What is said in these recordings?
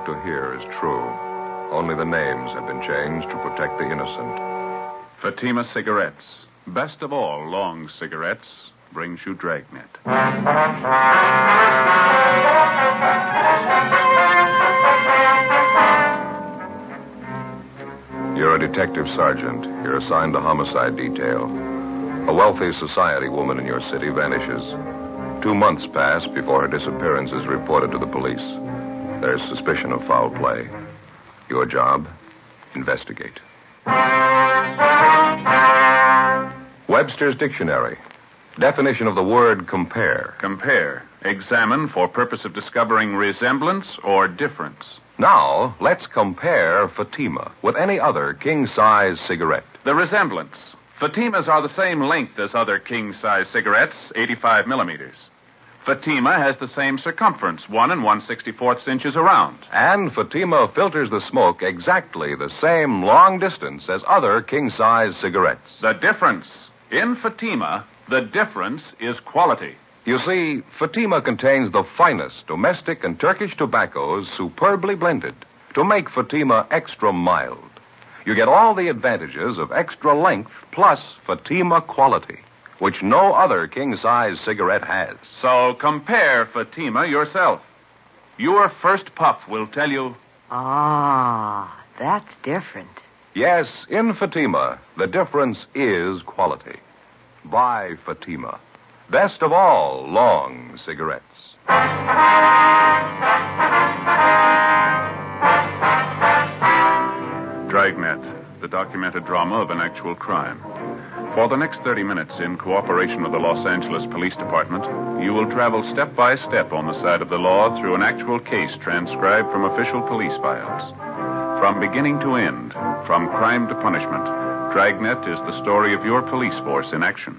about to hear is true. Only the names have been changed to protect the innocent. Fatima Cigarettes. Best of all long cigarettes brings you Dragnet. You're a detective sergeant. You're assigned to homicide detail. A wealthy society woman in your city vanishes. Two months pass before her disappearance is reported to the police. There's suspicion of foul play. Your job? Investigate. Webster's Dictionary. Definition of the word compare. Compare. Examine for purpose of discovering resemblance or difference. Now, let's compare Fatima with any other king size cigarette. The resemblance. Fatimas are the same length as other king size cigarettes, 85 millimeters. Fatima has the same circumference, 1 and 1 64th inches around. And Fatima filters the smoke exactly the same long distance as other king size cigarettes. The difference. In Fatima, the difference is quality. You see, Fatima contains the finest domestic and Turkish tobaccos superbly blended to make Fatima extra mild. You get all the advantages of extra length plus Fatima quality, which no other king size cigarette has. So compare Fatima yourself. Your first puff will tell you Ah, that's different. Yes, in Fatima, the difference is quality. Buy Fatima. Best of all long cigarettes. Dragnet, the documented drama of an actual crime. For the next 30 minutes, in cooperation with the Los Angeles Police Department, you will travel step by step on the side of the law through an actual case transcribed from official police files. From beginning to end, from crime to punishment, Dragnet is the story of your police force in action.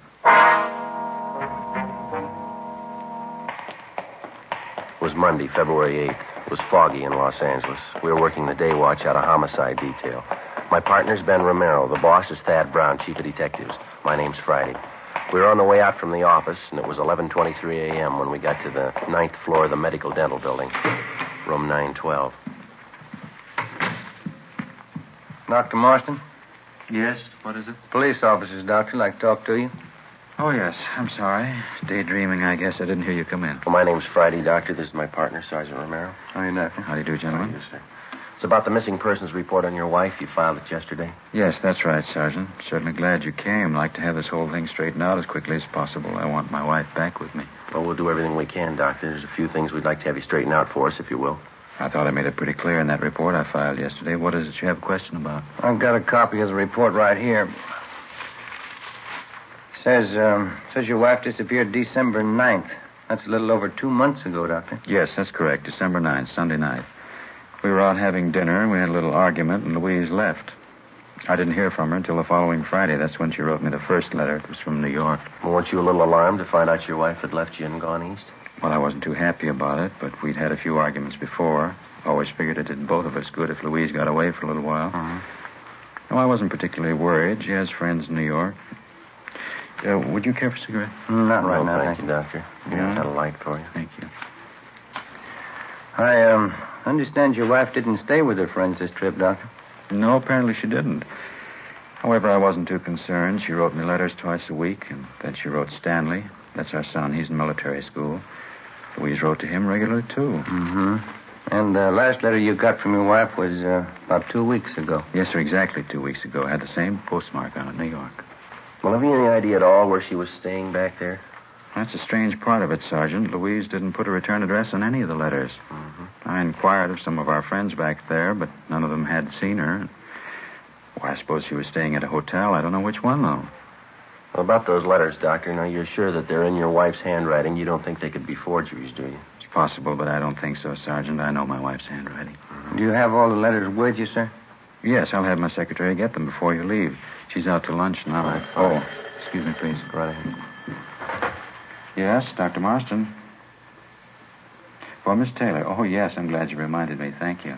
It was Monday, February 8th. It was foggy in Los Angeles. We were working the day watch out of homicide detail. My partner's Ben Romero. The boss is Thad Brown, chief of detectives. My name's Friday. We were on the way out from the office, and it was 11:23 a.m. when we got to the ninth floor of the medical dental building, room 912. Dr. Marston? Yes, what is it? Police officers, doctor, like to talk to you. Oh, yes. I'm sorry. Daydreaming, I guess. I didn't hear you come in. Well, my name's Friday, doctor. This is my partner, Sergeant Romero. How are you, doctor? How do you do, gentlemen? Yes, sir. It's about the missing persons report on your wife. You filed it yesterday. Yes, that's right, Sergeant. Certainly glad you came. Like to have this whole thing straightened out as quickly as possible. I want my wife back with me. Well, we'll do everything we can, doctor. There's a few things we'd like to have you straighten out for us, if you will. I thought I made it pretty clear in that report I filed yesterday. What is it you have a question about? I've got a copy of the report right here. Says, um, says your wife disappeared December 9th. That's a little over two months ago, Doctor. Yes, that's correct. December 9th, Sunday night. We were out having dinner, and we had a little argument, and Louise left. I didn't hear from her until the following Friday. That's when she wrote me the first letter. It was from New York. Well, weren't you a little alarmed to find out your wife had left you and gone east? Well, I wasn't too happy about it, but we'd had a few arguments before. Always figured it did both of us good if Louise got away for a little while. No, I wasn't particularly worried. She has friends in New York. Uh, would you care for a cigarette? Mm, Not right no, now, thank you, doctor. Yeah? Got a light for you. Thank you. I um, understand your wife didn't stay with her friends this trip, Doctor. No, apparently she didn't. However, I wasn't too concerned. She wrote me letters twice a week, and then she wrote Stanley. That's our son. He's in military school. Louise wrote to him regularly, too. Mm-hmm. And the last letter you got from your wife was uh, about two weeks ago. Yes, sir, exactly two weeks ago. Had the same postmark on it, New York. Well, have you any idea at all where she was staying back there? That's a strange part of it, Sergeant. Louise didn't put a return address on any of the letters. I inquired of some of our friends back there, but none of them had seen her. Well, I suppose she was staying at a hotel. I don't know which one, though. Well, about those letters, Doctor, now you're sure that they're in your wife's handwriting. You don't think they could be forgeries, do you? It's possible, but I don't think so, Sergeant. I know my wife's handwriting. Do you have all the letters with you, sir? Yes, I'll have my secretary get them before you leave. She's out to lunch now. Right. Oh, excuse me, please. Right ahead. Yes, Dr. Marston. For Miss Taylor. Oh, yes, I'm glad you reminded me. Thank you.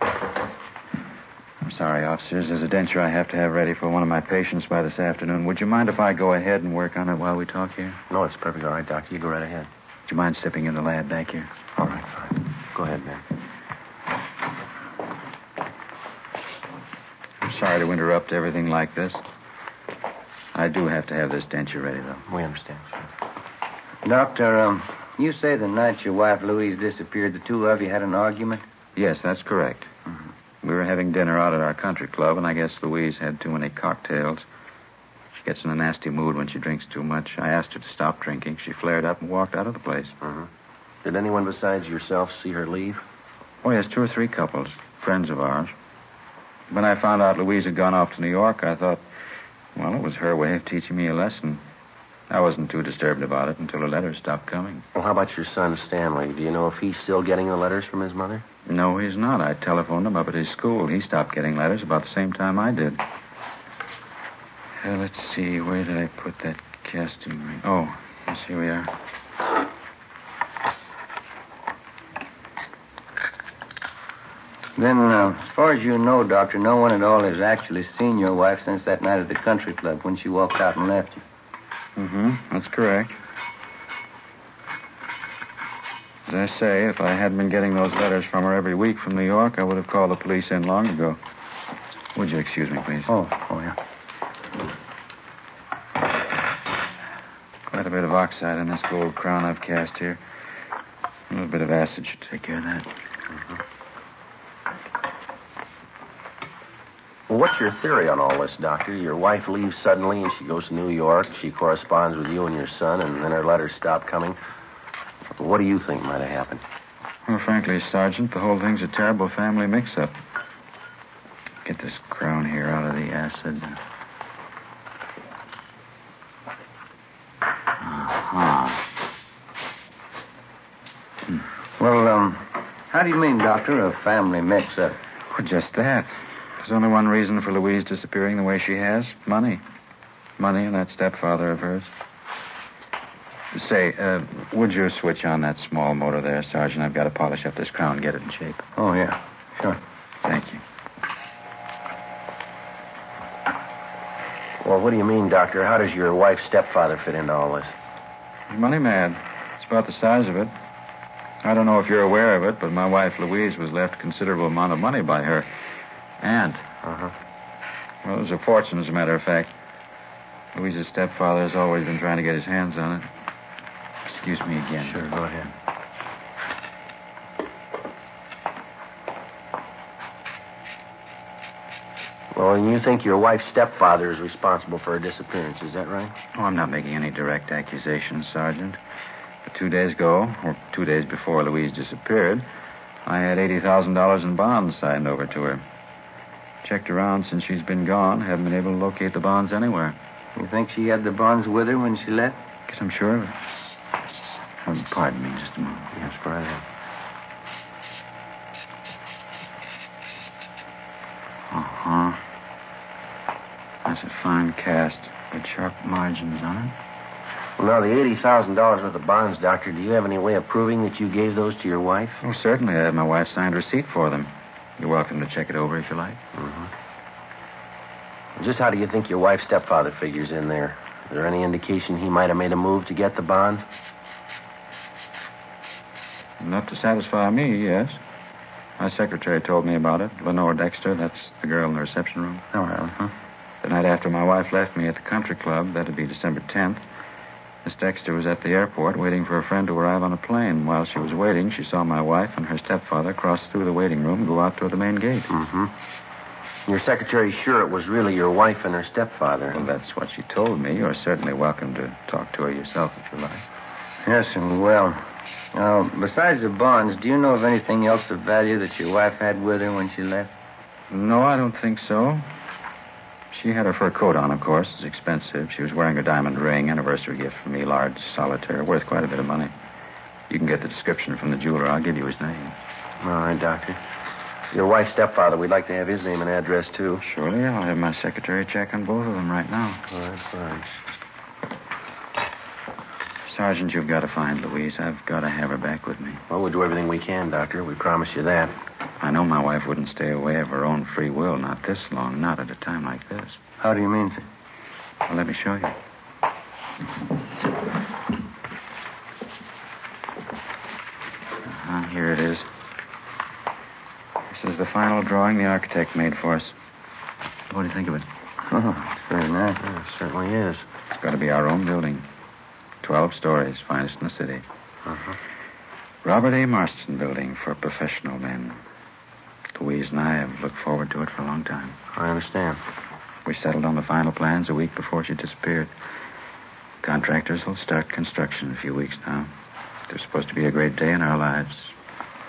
I'm sorry, officers. There's a denture I have to have ready for one of my patients by this afternoon. Would you mind if I go ahead and work on it while we talk here? No, it's perfectly all right, Doctor. You go right ahead. Would you mind stepping in the lab back here? All right, fine. Go ahead, man. I'm sorry to interrupt everything like this. I do have to have this denture ready, though. We understand. Doctor, um, you say the night your wife Louise disappeared, the two of you had an argument? Yes, that's correct. We were having dinner out at our country club, and I guess Louise had too many cocktails. She gets in a nasty mood when she drinks too much. I asked her to stop drinking. She flared up and walked out of the place. Mm-hmm. Did anyone besides yourself see her leave? Oh, yes, two or three couples, friends of ours. When I found out Louise had gone off to New York, I thought, well, it was her way of teaching me a lesson. I wasn't too disturbed about it until the letters stopped coming. Well, how about your son, Stanley? Do you know if he's still getting the letters from his mother? No, he's not. I telephoned him up at his school. He stopped getting letters about the same time I did. Uh, let's see, where did I put that casting ring? Oh, yes, here we are. Then, uh, as far as you know, Doctor, no one at all has actually seen your wife since that night at the country club when she walked out and left you. Mm-hmm, that's correct. As I say, if I hadn't been getting those letters from her every week from New York, I would have called the police in long ago. Would you excuse me, please? Oh, oh, yeah. Quite a bit of oxide in this gold crown I've cast here. A little bit of acid should take care of that. Well, what's your theory on all this, Doctor? Your wife leaves suddenly and she goes to New York. She corresponds with you and your son, and then her letters stop coming. What do you think might have happened? Well, frankly, Sergeant, the whole thing's a terrible family mix-up. Get this crown here out of the acid. Uh-huh. Well, um, how do you mean, Doctor, a family mix-up? Well, just that. There's only one reason for Louise disappearing the way she has money. Money and that stepfather of hers. Say, uh, would you switch on that small motor there, Sergeant? I've got to polish up this crown, and get it in shape. Oh, yeah. Sure. Thank you. Well, what do you mean, Doctor? How does your wife's stepfather fit into all this? Money mad. It's about the size of it. I don't know if you're aware of it, but my wife Louise was left a considerable amount of money by her aunt. Uh-huh. Well, it was a fortune, as a matter of fact. Louise's stepfather has always been trying to get his hands on it. Excuse me again. Sure, go ahead. Well, and you think your wife's stepfather is responsible for her disappearance, is that right? Oh, I'm not making any direct accusations, Sergeant. But two days ago, or two days before Louise disappeared, I had $80,000 in bonds signed over to her. Checked around since she's been gone, haven't been able to locate the bonds anywhere. You think she had the bonds with her when she left? Guess I'm sure of it. Um, pardon me just a moment. Yes, go right ahead. Uh-huh. That's a fine cast with sharp margins on it. Well, now, the $80,000 worth of bonds, Doctor, do you have any way of proving that you gave those to your wife? Oh, certainly. I have my wife signed receipt for them. You're welcome to check it over if you like. Mm-hmm. Just how do you think your wife's stepfather figures in there? Is there any indication he might have made a move to get the bond? Enough to satisfy me, yes. My secretary told me about it. Lenore Dexter, that's the girl in the reception room. Oh, well, huh? The night after my wife left me at the country club, that'd be December 10th, Miss Dexter was at the airport waiting for a friend to arrive on a plane. While she was waiting, she saw my wife and her stepfather cross through the waiting room and go out toward the main gate. Mm-hmm. Your secretary sure it was really your wife and her stepfather? Well, that's what she told me. You're certainly welcome to talk to her yourself if you like. Yes, and well. Now, besides the bonds, do you know of anything else of value that your wife had with her when she left? No, I don't think so. She had her fur coat on, of course. It's expensive. She was wearing a diamond ring, anniversary gift from me, large solitaire, worth quite a bit of money. You can get the description from the jeweler. I'll give you his name. All right, Doctor. Your wife's stepfather, we'd like to have his name and address, too. Surely. I'll have my secretary check on both of them right now. All right, fine. Sergeant, you've got to find Louise. I've got to have her back with me. Well, we'll do everything we can, Doctor. We promise you that. I know my wife wouldn't stay away of her own free will, not this long, not at a time like this. How do you mean, sir? Well, let me show you. Uh-huh, here it is. This is the final drawing the architect made for us. What do you think of it? Oh, it's very nice. Yeah, it certainly is. It's got to be our own building. Twelve stories, finest in the city. Uh-huh. Robert A. Marston Building for professional men. Louise and I have looked forward to it for a long time. I understand. We settled on the final plans a week before she disappeared. Contractors will start construction in a few weeks now. There's supposed to be a great day in our lives.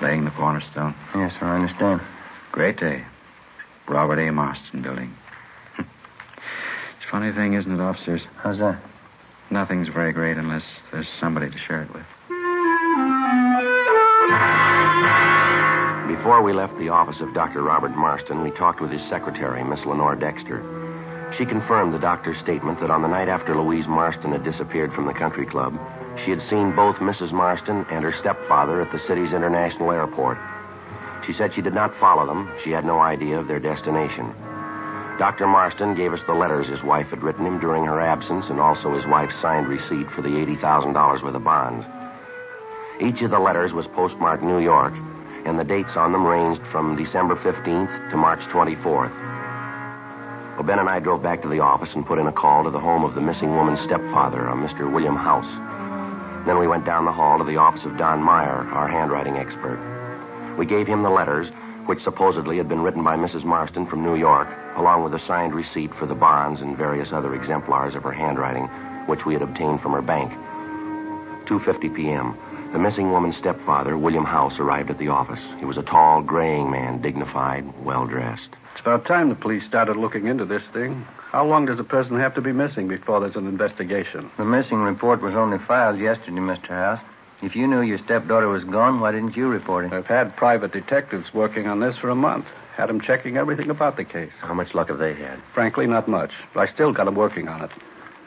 Laying the cornerstone. Yes, sir, I understand. Great day. Robert A. Marston Building. it's a funny thing, isn't it, officers? How's that? Nothing's very great unless there's somebody to share it with. Before we left the office of Dr. Robert Marston, we talked with his secretary, Miss Lenore Dexter. She confirmed the doctor's statement that on the night after Louise Marston had disappeared from the country club, she had seen both Mrs. Marston and her stepfather at the city's international airport. She said she did not follow them. She had no idea of their destination. Dr. Marston gave us the letters his wife had written him during her absence and also his wife's signed receipt for the $80,000 worth of bonds. Each of the letters was postmarked New York, and the dates on them ranged from December 15th to March 24th. Well, Ben and I drove back to the office and put in a call to the home of the missing woman's stepfather, a Mr. William House. Then we went down the hall to the office of Don Meyer, our handwriting expert. We gave him the letters, which supposedly had been written by Mrs. Marston from New York, along with a signed receipt for the bonds and various other exemplars of her handwriting, which we had obtained from her bank. 2.50 p.m. The missing woman's stepfather, William House, arrived at the office. He was a tall, graying man, dignified, well dressed. It's about time the police started looking into this thing. How long does a person have to be missing before there's an investigation? The missing report was only filed yesterday, Mr. House. If you knew your stepdaughter was gone, why didn't you report it? I've had private detectives working on this for a month. Had them checking everything about the case. How much luck have they had? Frankly, not much. But I still got them working on it.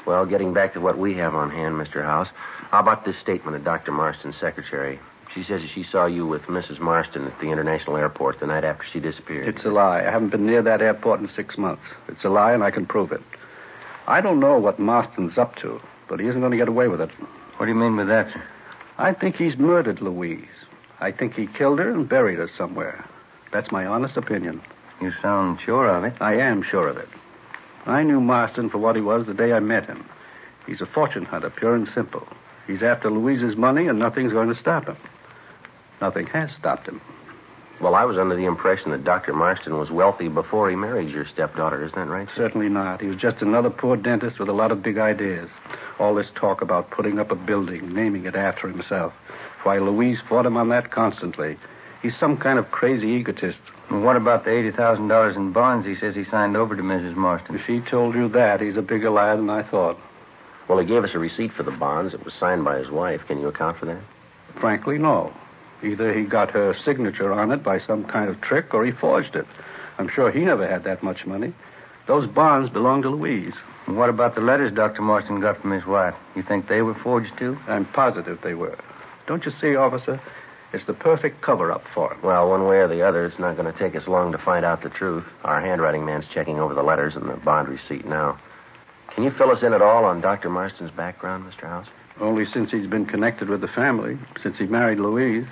Well, getting back to what we have on hand, Mr. House, how about this statement of Dr. Marston's secretary? She says she saw you with Mrs. Marston at the international airport the night after she disappeared. It's a lie. I haven't been near that airport in six months. It's a lie, and I can prove it. I don't know what Marston's up to, but he isn't going to get away with it. What do you mean by that, sir? I think he's murdered Louise. I think he killed her and buried her somewhere. That's my honest opinion. You sound sure of it. I am sure of it. I knew Marston for what he was the day I met him. He's a fortune hunter, pure and simple. He's after Louise's money, and nothing's going to stop him. Nothing has stopped him. Well, I was under the impression that Dr. Marston was wealthy before he married your stepdaughter. Isn't that right? sir? Certainly not. He was just another poor dentist with a lot of big ideas. All this talk about putting up a building, naming it after himself. Why, Louise fought him on that constantly. He's some kind of crazy egotist. And what about the $80,000 in bonds he says he signed over to Mrs. Marston? If he told you that, he's a bigger liar than I thought. Well, he gave us a receipt for the bonds. It was signed by his wife. Can you account for that? Frankly, no. Either he got her signature on it by some kind of trick or he forged it. I'm sure he never had that much money. Those bonds belong to Louise. And what about the letters Dr. Marston got from his wife? You think they were forged, too? I'm positive they were. Don't you see, officer? It's the perfect cover up for him. Well, one way or the other, it's not going to take us long to find out the truth. Our handwriting man's checking over the letters and the bond receipt now. Can you fill us in at all on Dr. Marston's background, Mr. House? Only since he's been connected with the family, since he married Louise.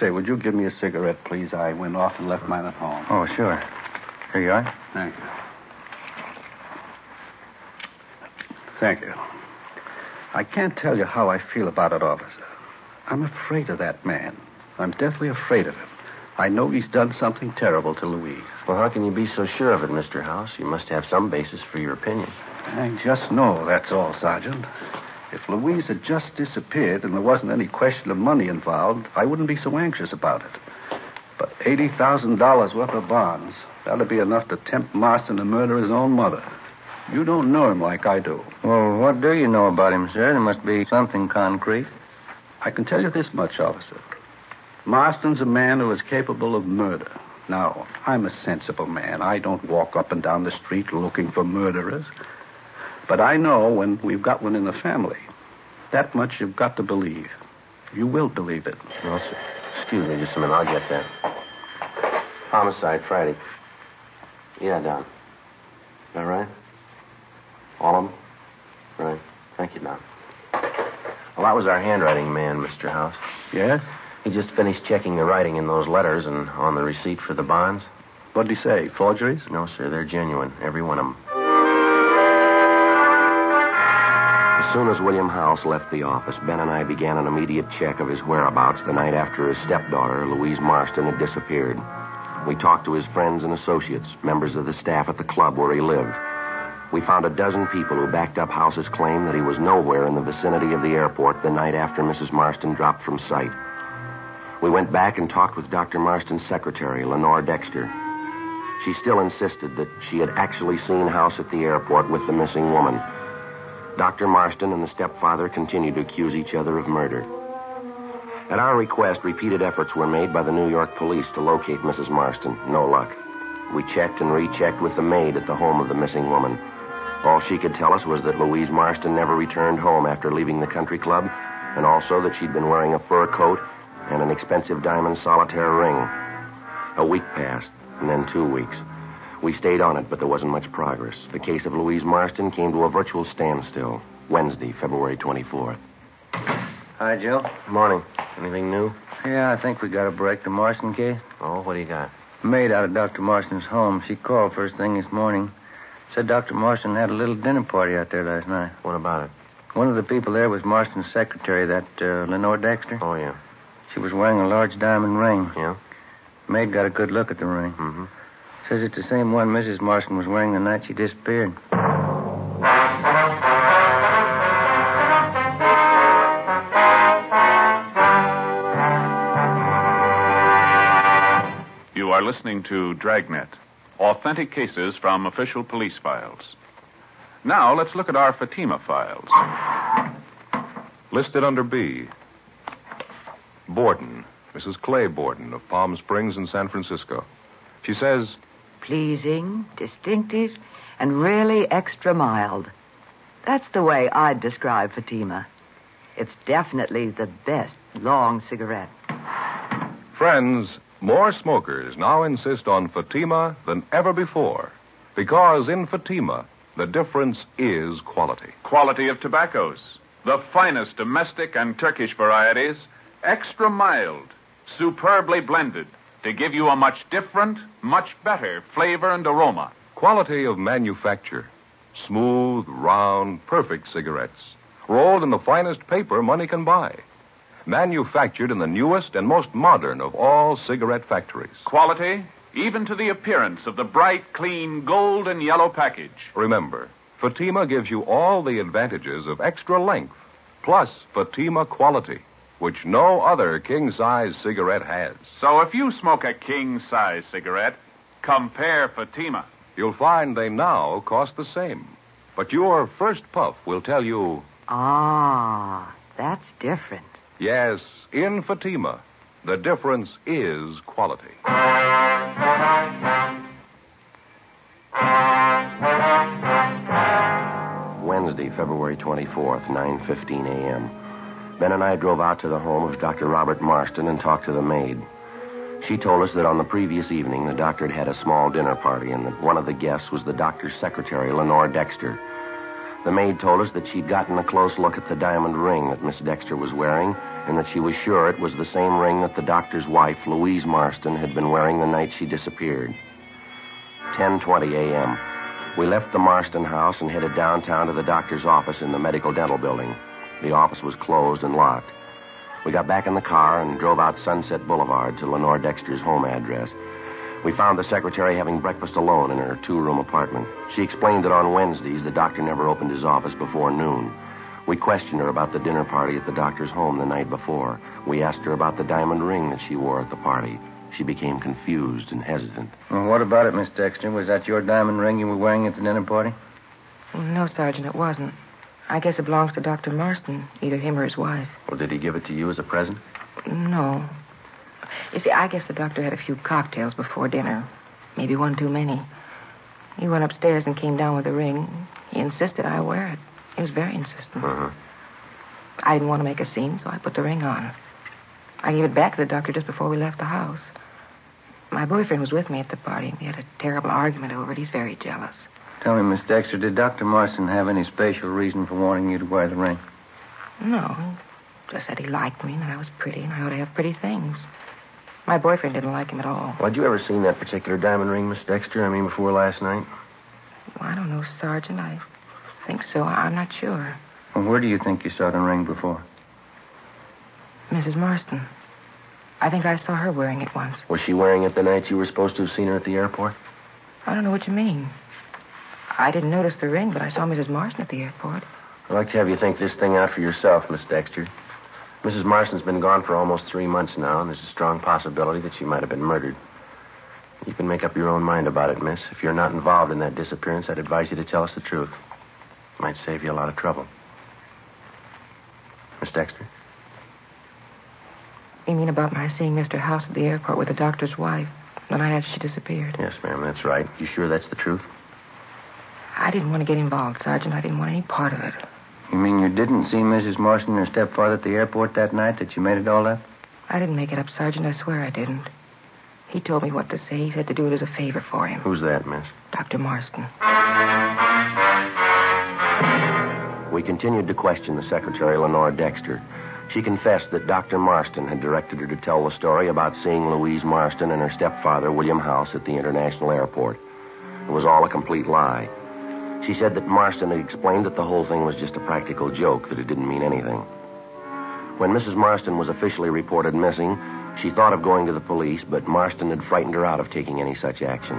Say, would you give me a cigarette, please? I went off and left mine at home. Oh, sure. Here you are. Thank you. Thank you. I can't tell you how I feel about it, officer. I'm afraid of that man. I'm deathly afraid of him. I know he's done something terrible to Louise. Well, how can you be so sure of it, Mr. House? You must have some basis for your opinion. I just know, that's all, Sergeant. If Louise had just disappeared and there wasn't any question of money involved, I wouldn't be so anxious about it. But $80,000 worth of bonds, that'd be enough to tempt Marston to murder his own mother. You don't know him like I do. Well, what do you know about him, sir? There must be something concrete. I can tell you this much, officer. Marston's a man who is capable of murder. Now, I'm a sensible man. I don't walk up and down the street looking for murderers. But I know when we've got one in the family. That much you've got to believe. You will believe it. No, sir. Excuse me just a minute. I'll get that. Homicide Friday. Yeah, Don. Is that right? All of them? Right. Thank you, Don. Well, that was our handwriting man, Mr. House. Yes? He just finished checking the writing in those letters and on the receipt for the bonds. What'd he say? Forgeries? No, sir. They're genuine. Every one of them. As soon as William House left the office, Ben and I began an immediate check of his whereabouts the night after his stepdaughter, Louise Marston, had disappeared. We talked to his friends and associates, members of the staff at the club where he lived. We found a dozen people who backed up House's claim that he was nowhere in the vicinity of the airport the night after Mrs. Marston dropped from sight. We went back and talked with Dr. Marston's secretary, Lenore Dexter. She still insisted that she had actually seen House at the airport with the missing woman. Dr. Marston and the stepfather continued to accuse each other of murder. At our request, repeated efforts were made by the New York police to locate Mrs. Marston. No luck. We checked and rechecked with the maid at the home of the missing woman. All she could tell us was that Louise Marston never returned home after leaving the country club, and also that she'd been wearing a fur coat and an expensive diamond solitaire ring. A week passed, and then two weeks. We stayed on it, but there wasn't much progress. The case of Louise Marston came to a virtual standstill Wednesday, February 24th. Hi, Joe. Morning. Anything new? Yeah, I think we got a break. The Marston case. Oh, what do you got? Maid out of Dr. Marston's home. She called first thing this morning. Said Dr. Marston had a little dinner party out there last night. What about it? One of the people there was Marston's secretary, that uh, Lenore Dexter. Oh, yeah. She was wearing a large diamond ring. Yeah? Maid got a good look at the ring. Mm-hmm. Says it's the same one Mrs. Marston was wearing the night she disappeared. You are listening to Dragnet, authentic cases from official police files. Now let's look at our Fatima files. Listed under B. Borden, Mrs. Clay Borden of Palm Springs in San Francisco. She says, Pleasing, distinctive, and really extra mild. That's the way I'd describe Fatima. It's definitely the best long cigarette. Friends, more smokers now insist on Fatima than ever before. Because in Fatima, the difference is quality. Quality of tobaccos. The finest domestic and Turkish varieties, extra mild, superbly blended to give you a much different, much better flavor and aroma. Quality of manufacture. Smooth, round, perfect cigarettes. Rolled in the finest paper money can buy. Manufactured in the newest and most modern of all cigarette factories. Quality, even to the appearance of the bright, clean gold and yellow package. Remember, Fatima gives you all the advantages of extra length, plus Fatima quality, which no other king size cigarette has. So if you smoke a king size cigarette, compare Fatima. You'll find they now cost the same. But your first puff will tell you, Ah, that's different. Yes, in Fatima, the difference is quality. Wednesday, February 24th, 9:15 a.m. Ben and I drove out to the home of Dr. Robert Marston and talked to the maid. She told us that on the previous evening the doctor had had a small dinner party and that one of the guests was the doctor's secretary, Lenore Dexter. The maid told us that she'd gotten a close look at the diamond ring that Miss Dexter was wearing and that she was sure it was the same ring that the doctor's wife, Louise Marston, had been wearing the night she disappeared. 10:20 a.m. We left the Marston house and headed downtown to the doctor's office in the medical dental building. The office was closed and locked. We got back in the car and drove out Sunset Boulevard to Lenore Dexter's home address. We found the secretary having breakfast alone in her two room apartment. She explained that on Wednesdays the doctor never opened his office before noon. We questioned her about the dinner party at the doctor's home the night before. We asked her about the diamond ring that she wore at the party. She became confused and hesitant. Well, what about it, Miss Dexter? Was that your diamond ring you were wearing at the dinner party? No, Sergeant, it wasn't. I guess it belongs to Dr. Marston, either him or his wife. Well, did he give it to you as a present? No. You see, I guess the doctor had a few cocktails before dinner. Maybe one too many. He went upstairs and came down with the ring. He insisted I wear it. He was very insistent. Uh-huh. I didn't want to make a scene, so I put the ring on. I gave it back to the doctor just before we left the house. My boyfriend was with me at the party. And we had a terrible argument over it. He's very jealous. Tell me, Miss Dexter, did Dr. Marston have any special reason for wanting you to wear the ring? No. Just said he liked me and that I was pretty and I ought to have pretty things. My boyfriend didn't like him at all. Well, had you ever seen that particular diamond ring, Miss Dexter? I mean, before last night? Well, I don't know, Sergeant. I think so. I'm not sure. Well, where do you think you saw the ring before? Mrs. Marston. I think I saw her wearing it once. Was she wearing it the night you were supposed to have seen her at the airport? I don't know what you mean. I didn't notice the ring, but I saw Mrs. Marston at the airport. I'd like to have you think this thing out for yourself, Miss Dexter. Mrs. Marston's been gone for almost three months now, and there's a strong possibility that she might have been murdered. You can make up your own mind about it, miss. If you're not involved in that disappearance, I'd advise you to tell us the truth. It Might save you a lot of trouble. Miss Dexter? You mean about my seeing Mr. House at the airport with the doctor's wife the night after she disappeared? Yes, ma'am, that's right. You sure that's the truth? I didn't want to get involved, Sergeant. I didn't want any part of it. You mean you didn't see Mrs. Marston and her stepfather at the airport that night that you made it all up? I didn't make it up, Sergeant. I swear I didn't. He told me what to say. He said to do it as a favor for him. Who's that, miss? Dr. Marston. We continued to question the secretary, Lenore Dexter. She confessed that Dr. Marston had directed her to tell the story about seeing Louise Marston and her stepfather, William House, at the international airport. It was all a complete lie. She said that Marston had explained that the whole thing was just a practical joke, that it didn't mean anything. When Mrs. Marston was officially reported missing, she thought of going to the police, but Marston had frightened her out of taking any such action.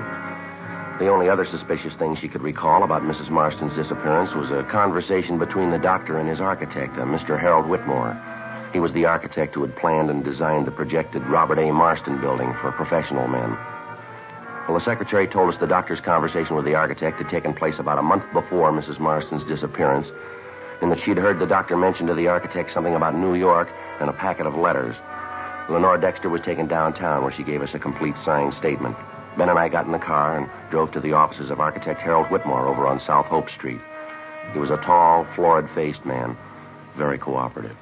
The only other suspicious thing she could recall about Mrs. Marston's disappearance was a conversation between the doctor and his architect, uh, a Mr. Harold Whitmore. He was the architect who had planned and designed the projected Robert A. Marston building for professional men. Well, the secretary told us the doctor's conversation with the architect had taken place about a month before Mrs. Marston's disappearance, and that she'd heard the doctor mention to the architect something about New York and a packet of letters. Lenore Dexter was taken downtown where she gave us a complete signed statement. Ben and I got in the car and drove to the offices of architect Harold Whitmore over on South Hope Street. He was a tall, florid faced man, very cooperative.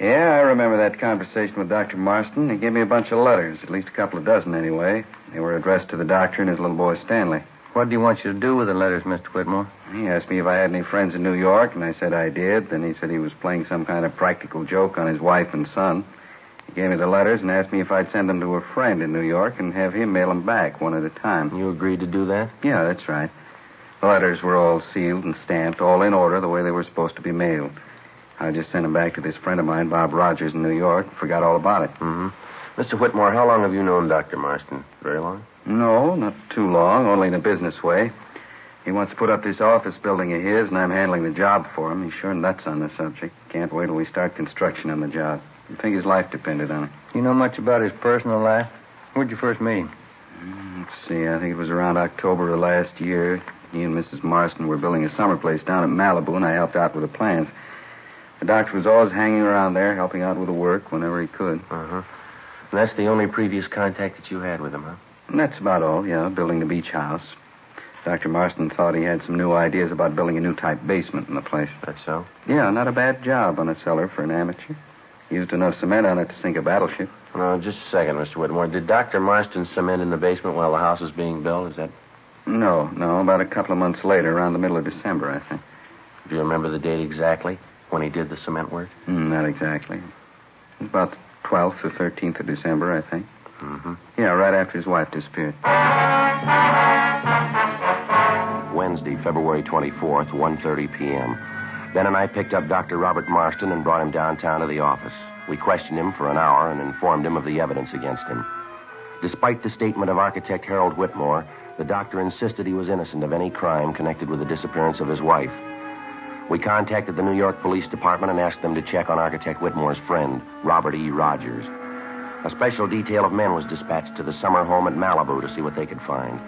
Yeah, I remember that conversation with Dr. Marston. He gave me a bunch of letters, at least a couple of dozen anyway. They were addressed to the doctor and his little boy Stanley. What do you want you to do with the letters, Mr. Whitmore? He asked me if I had any friends in New York, and I said I did. Then he said he was playing some kind of practical joke on his wife and son. He gave me the letters and asked me if I'd send them to a friend in New York and have him mail them back one at a time. You agreed to do that? Yeah, that's right. The letters were all sealed and stamped, all in order, the way they were supposed to be mailed. I just sent him back to this friend of mine, Bob Rogers, in New York, and forgot all about it. Mm-hmm. Mr. Whitmore, how long have you known Dr. Marston? Very long? No, not too long, only in a business way. He wants to put up this office building of his, and I'm handling the job for him. He's sure nuts on the subject. Can't wait till we start construction on the job. I think his life depended on it. You know much about his personal life? Where'd you first meet him? Mm, Let's see, I think it was around October of last year. He and Mrs. Marston were building a summer place down at Malibu, and I helped out with the plans. The doctor was always hanging around there, helping out with the work whenever he could. Uh-huh. And that's the only previous contact that you had with him, huh? And that's about all, yeah, building the beach house. Dr. Marston thought he had some new ideas about building a new type basement in the place. That's so? Yeah, not a bad job on a cellar for an amateur. Used enough cement on it to sink a battleship. No, just a second, Mr. Whitmore. Did Dr. Marston cement in the basement while the house was being built? Is that... No, no, about a couple of months later, around the middle of December, I think. Do you remember the date exactly when he did the cement work? Mm, not exactly. About the 12th or 13th of December, I think. Mm-hmm. Yeah, right after his wife disappeared. Wednesday, February 24th, 1.30 p.m. Ben and I picked up Dr. Robert Marston and brought him downtown to the office. We questioned him for an hour and informed him of the evidence against him. Despite the statement of architect Harold Whitmore, the doctor insisted he was innocent of any crime connected with the disappearance of his wife. We contacted the New York Police Department and asked them to check on architect Whitmore's friend, Robert E. Rogers. A special detail of men was dispatched to the summer home at Malibu to see what they could find.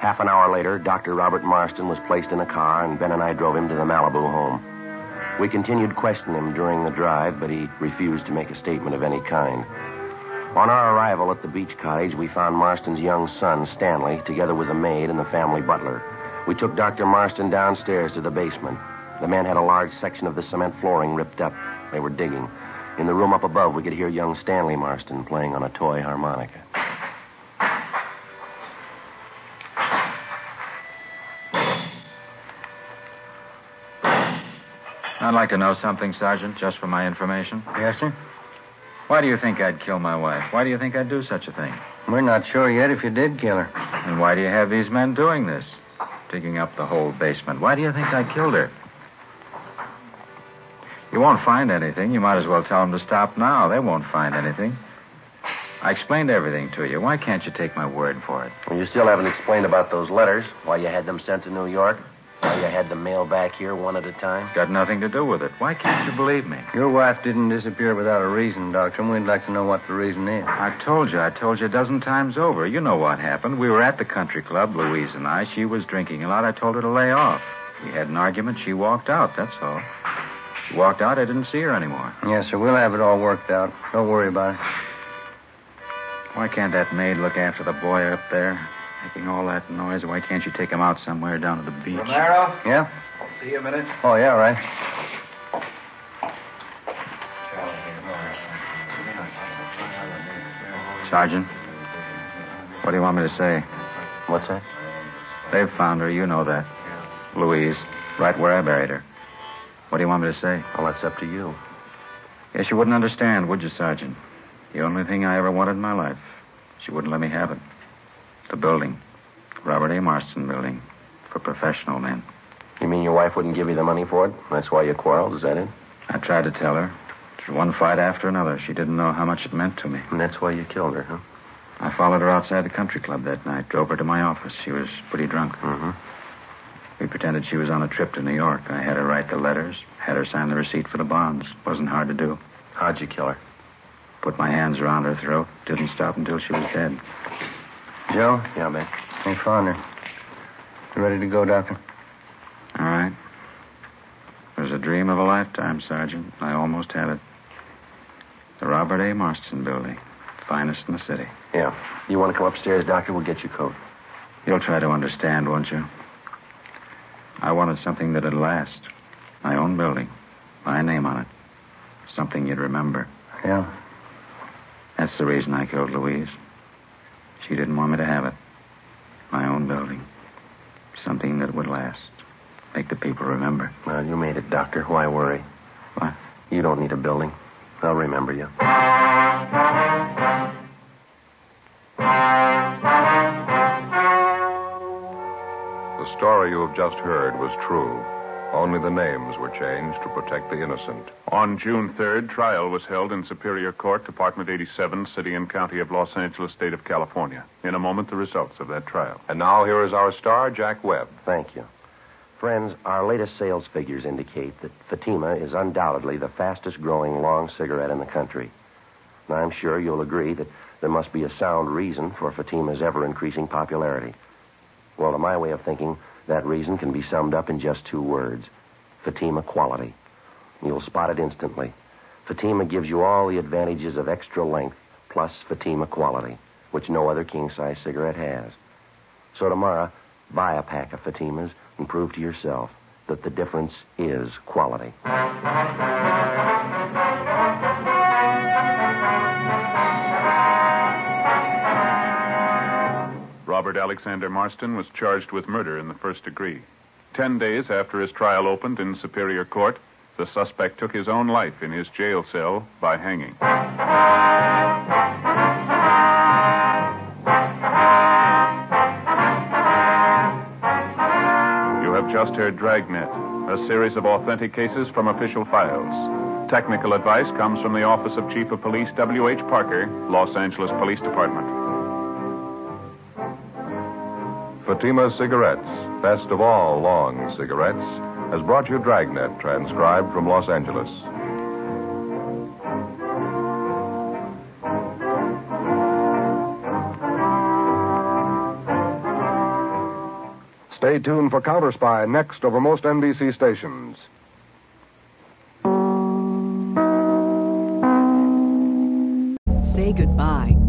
Half an hour later, Dr. Robert Marston was placed in a car, and Ben and I drove him to the Malibu home. We continued questioning him during the drive, but he refused to make a statement of any kind. On our arrival at the beach cottage, we found Marston's young son, Stanley, together with a maid and the family butler. We took Dr. Marston downstairs to the basement. The men had a large section of the cement flooring ripped up. They were digging. In the room up above, we could hear young Stanley Marston playing on a toy harmonica. I'd like to know something, Sergeant, just for my information. Yes, sir? Why do you think I'd kill my wife? Why do you think I'd do such a thing? We're not sure yet if you did kill her. And why do you have these men doing this? Digging up the whole basement. Why do you think I killed her? You won't find anything. You might as well tell them to stop now. They won't find anything. I explained everything to you. Why can't you take my word for it? Well, you still haven't explained about those letters, why you had them sent to New York, why you had them mailed back here one at a time. Got nothing to do with it. Why can't you believe me? Your wife didn't disappear without a reason, Doctor, and we'd like to know what the reason is. I told you. I told you a dozen times over. You know what happened. We were at the country club, Louise and I. She was drinking a lot. I told her to lay off. We had an argument. She walked out. That's all. She walked out. I didn't see her anymore. Yes, sir. We'll have it all worked out. Don't worry about it. Why can't that maid look after the boy up there? Making all that noise. Why can't you take him out somewhere down to the beach? Romero? Yeah? I'll see you a minute. Oh, yeah, right. Sergeant, what do you want me to say? What's that? They've found her. You know that. Louise, right where I buried her. What do you want me to say? Well, that's up to you. Guess you wouldn't understand, would you, Sergeant? The only thing I ever wanted in my life. She wouldn't let me have it. The building. Robert A. Marston building. For professional men. You mean your wife wouldn't give you the money for it? That's why you quarreled, is that it? I tried to tell her. It was one fight after another. She didn't know how much it meant to me. And that's why you killed her, huh? I followed her outside the country club that night, drove her to my office. She was pretty drunk. Mm-hmm. We pretended she was on a trip to New York. I had her write the letters, had her sign the receipt for the bonds. Wasn't hard to do. How'd you kill her? Put my hands around her throat. Didn't stop until she was dead. Joe? Yeah, Ben. They found her. You ready to go, Doctor? All right. It was a dream of a lifetime, Sergeant. I almost had it. The Robert A. Marston building. Finest in the city. Yeah. You want to come upstairs, Doctor? We'll get your coat. You'll try to understand, won't you? I wanted something that'd last. My own building. My name on it. Something you'd remember. Yeah. That's the reason I killed Louise. She didn't want me to have it. My own building. Something that would last. Make the people remember. Well, you made it, Doctor. Why worry? What? You don't need a building. They'll remember you. Story you have just heard was true. Only the names were changed to protect the innocent. On June 3rd, trial was held in Superior Court, Department 87, City and County of Los Angeles, State of California. In a moment, the results of that trial. And now here is our star, Jack Webb. Thank you. Friends, our latest sales figures indicate that Fatima is undoubtedly the fastest growing long cigarette in the country. Now, I'm sure you'll agree that there must be a sound reason for Fatima's ever increasing popularity. Well, to my way of thinking, that reason can be summed up in just two words Fatima quality. You'll spot it instantly. Fatima gives you all the advantages of extra length plus Fatima quality, which no other king size cigarette has. So tomorrow, buy a pack of Fatimas and prove to yourself that the difference is quality. Robert Alexander Marston was charged with murder in the first degree. Ten days after his trial opened in Superior Court, the suspect took his own life in his jail cell by hanging. You have just heard Dragnet, a series of authentic cases from official files. Technical advice comes from the Office of Chief of Police W.H. Parker, Los Angeles Police Department. Fatima Cigarettes, best of all long cigarettes, has brought you Dragnet, transcribed from Los Angeles. Stay tuned for Counterspy next over most NBC stations.